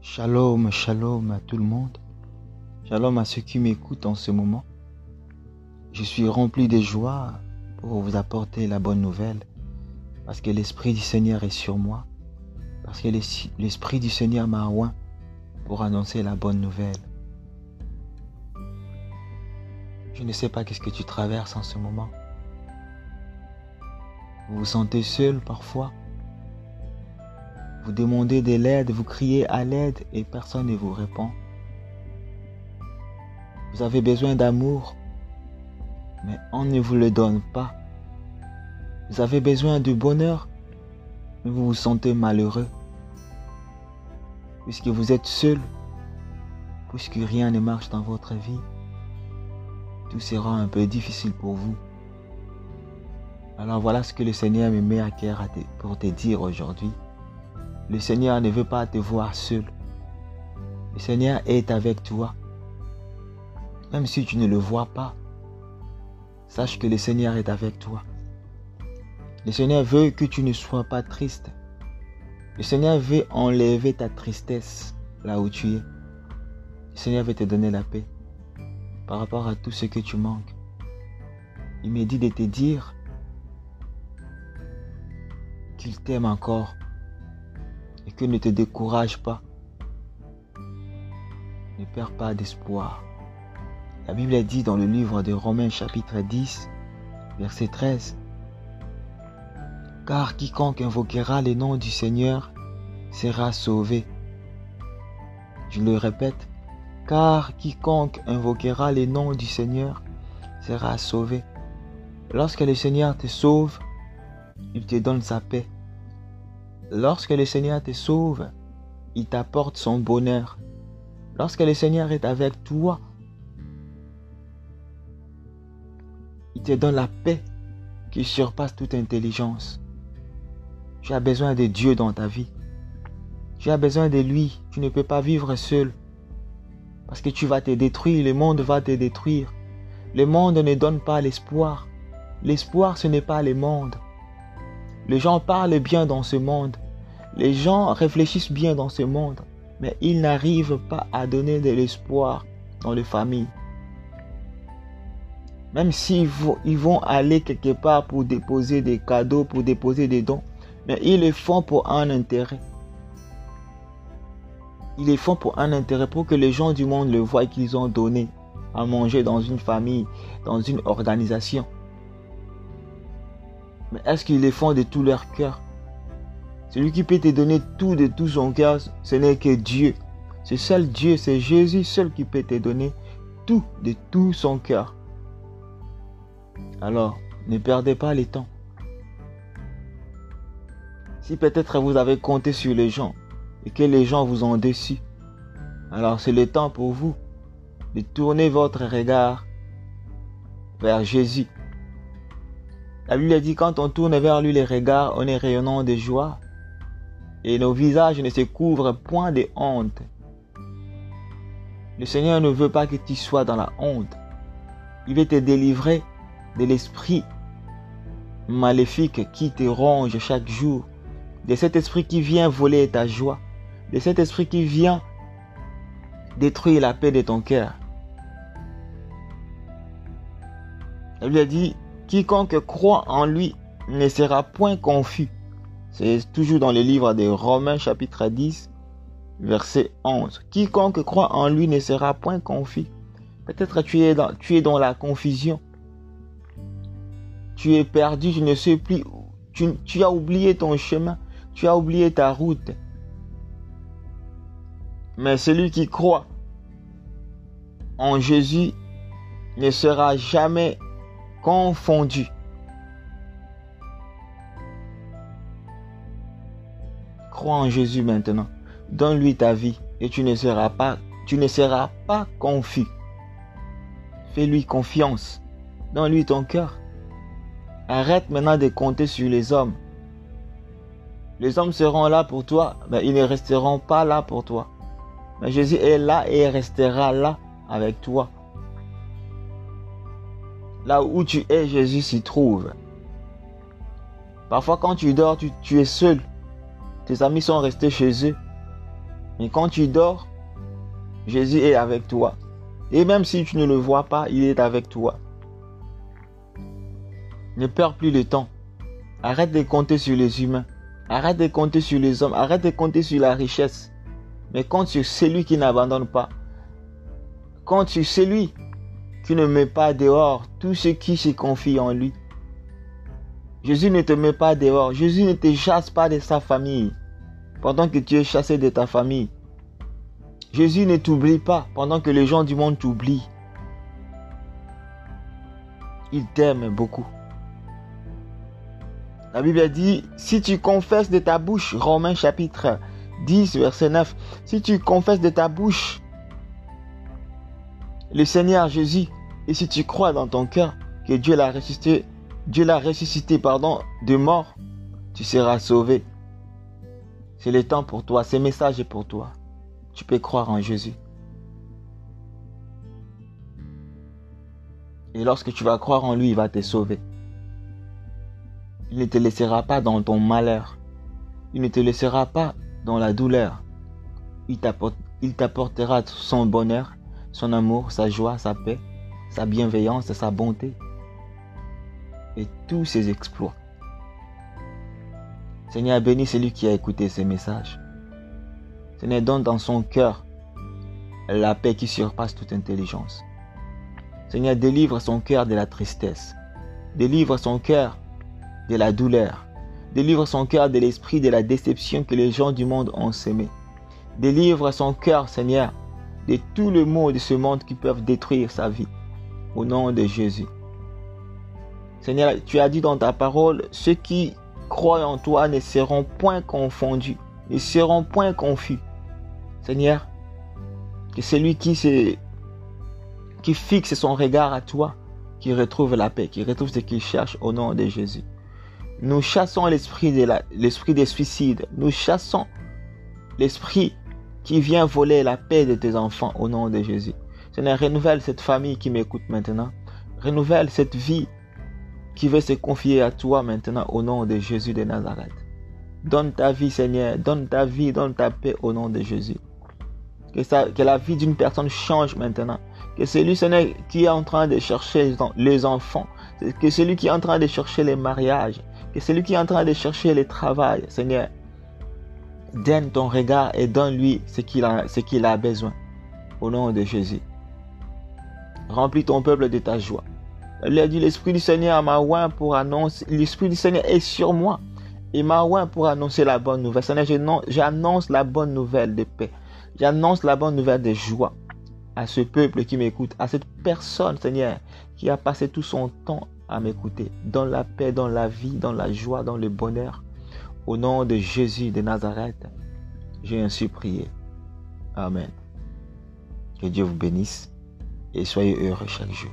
Shalom, shalom à tout le monde. Shalom à ceux qui m'écoutent en ce moment. Je suis rempli de joie pour vous apporter la bonne nouvelle parce que l'Esprit du Seigneur est sur moi, parce que l'Esprit du Seigneur m'a oint pour annoncer la bonne nouvelle. Je ne sais pas qu'est-ce que tu traverses en ce moment. Vous vous sentez seul parfois? Vous demandez de l'aide, vous criez à l'aide et personne ne vous répond. Vous avez besoin d'amour, mais on ne vous le donne pas. Vous avez besoin de bonheur, mais vous vous sentez malheureux. Puisque vous êtes seul, puisque rien ne marche dans votre vie, tout sera un peu difficile pour vous. Alors voilà ce que le Seigneur me met à cœur pour te dire aujourd'hui. Le Seigneur ne veut pas te voir seul. Le Seigneur est avec toi. Même si tu ne le vois pas, sache que le Seigneur est avec toi. Le Seigneur veut que tu ne sois pas triste. Le Seigneur veut enlever ta tristesse là où tu es. Le Seigneur veut te donner la paix par rapport à tout ce que tu manques. Il me dit de te dire qu'il t'aime encore que ne te décourage pas. Ne perds pas d'espoir. La Bible dit dans le livre de Romains chapitre 10, verset 13, Car quiconque invoquera le nom du Seigneur sera sauvé. Je le répète, car quiconque invoquera le nom du Seigneur sera sauvé. Lorsque le Seigneur te sauve, il te donne sa paix. Lorsque le Seigneur te sauve, il t'apporte son bonheur. Lorsque le Seigneur est avec toi, il te donne la paix qui surpasse toute intelligence. Tu as besoin de Dieu dans ta vie. Tu as besoin de lui. Tu ne peux pas vivre seul. Parce que tu vas te détruire, le monde va te détruire. Le monde ne donne pas l'espoir. L'espoir, ce n'est pas le monde. Les gens parlent bien dans ce monde. Les gens réfléchissent bien dans ce monde. Mais ils n'arrivent pas à donner de l'espoir dans les familles. Même s'ils vont, aller quelque part pour déposer des cadeaux, pour déposer des dons, mais ils le font pour un intérêt. Ils le font pour un intérêt, pour que les gens du monde le voient qu'ils ont donné à manger dans une famille, dans une organisation. Est-ce qu'ils le font de tout leur cœur? Celui qui peut te donner tout de tout son cœur, ce n'est que Dieu. C'est seul Dieu, c'est Jésus seul qui peut te donner tout de tout son cœur. Alors, ne perdez pas le temps. Si peut-être vous avez compté sur les gens et que les gens vous ont déçu, alors c'est le temps pour vous de tourner votre regard vers Jésus la Bible dit quand on tourne vers lui les regards, on est rayonnant de joie. Et nos visages ne se couvrent point de honte. Le Seigneur ne veut pas que tu sois dans la honte. Il veut te délivrer de l'esprit maléfique qui te ronge chaque jour. De cet esprit qui vient voler ta joie. De cet esprit qui vient détruire la paix de ton cœur. La Bible dit, Quiconque croit en lui ne sera point confus. C'est toujours dans le livre de Romains chapitre 10, verset 11. Quiconque croit en lui ne sera point confus. Peut-être tu es dans, tu es dans la confusion. Tu es perdu, tu ne sais plus. Tu, tu as oublié ton chemin. Tu as oublié ta route. Mais celui qui croit en Jésus ne sera jamais confondu. Crois en Jésus maintenant. Donne-lui ta vie et tu ne seras pas, tu ne seras pas confus. Fais-lui confiance. Donne-lui ton cœur. Arrête maintenant de compter sur les hommes. Les hommes seront là pour toi, mais ils ne resteront pas là pour toi. Mais Jésus est là et restera là avec toi. Là où tu es, Jésus s'y trouve. Parfois quand tu dors, tu, es seul. tes amis sont restés chez eux. Mais quand tu dors, Jésus est avec toi. Et même si tu ne le vois pas, il est avec toi. Ne perds plus le temps. Arrête de compter sur les humains. Arrête de compter sur les hommes. Arrête de compter sur la richesse. Mais compte sur celui qui n'abandonne pas. Compte sur celui qui ne met pas dehors tous ceux qui se confient en lui. Jésus ne te met pas dehors. Jésus ne te chasse pas de sa famille pendant que tu es chassé de ta famille. Jésus ne t'oublie pas pendant que les gens du monde t'oublient. Il t'aime beaucoup. La Bible dit, si tu confesses de ta bouche, Romains chapitre 10, verset 9, si tu confesses de ta bouche le Seigneur Jésus, et si tu crois dans ton cœur que Dieu l'a ressuscité, Dieu l'a ressuscité, pardon, de mort, tu seras sauvé. C'est le temps pour toi, ce message est pour toi. Tu peux croire en Jésus. Et lorsque tu vas croire en lui, il va te sauver. Il ne te laissera pas dans ton malheur. Il ne te laissera pas dans la douleur. Il t'apportera son bonheur, son amour, sa joie, sa paix, sa bienveillance, sa bonté et tous ses exploits. Seigneur, bénis celui qui a écouté ces messages. Seigneur, donne dans son cœur la paix qui surpasse toute intelligence. Seigneur, délivre son cœur de la tristesse. Délivre son cœur de la douleur. Délivre son cœur de l'esprit de la déception que les gens du monde ont semé. Délivre son cœur, Seigneur, de tout le maux de ce monde qui peuvent détruire sa vie. Au nom de Jésus. Seigneur, tu as dit dans ta parole, ceux qui croient en toi ne seront point confondus, ne seront point confus. Seigneur, que celui qui, qui fixe son regard à toi, qui retrouve la paix, qui retrouve ce qu'il cherche au nom de Jésus. Nous chassons l'esprit de l'esprit des suicides. Nous chassons l'esprit qui vient voler la paix de tes enfants au nom de Jésus. Seigneur, renouvelle cette famille qui m'écoute maintenant. Renouvelle cette vie qui veut se confier à toi maintenant au nom de Jésus de Nazareth. Donne ta vie, Seigneur. Donne ta vie, donne ta paix au nom de Jésus. Que, la vie d'une personne change maintenant. Que celui, Seigneur, qui est en train de chercher les enfants, que celui qui est en train de chercher les mariages, que celui qui est en train de chercher le travail, Seigneur, donne ton regard et donne-lui ce qu'il a, besoin. Au nom de Jésus. Remplis ton peuple de ta joie. Il a dit, l'Esprit du Seigneur pour annoncer, l'Esprit du Seigneur est sur moi. Et m'a oint pour annoncer la bonne nouvelle. Seigneur, j'annonce la bonne nouvelle de paix. J'annonce la bonne nouvelle de joie à ce peuple qui m'écoute, à cette personne, Seigneur, qui a passé tout son temps à m'écouter, dans la paix, dans la vie, dans la joie, dans le bonheur. Au nom de Jésus de Nazareth, j'ai ainsi prié. Amen. Que Dieu vous bénisse et soyez heureux chaque jour.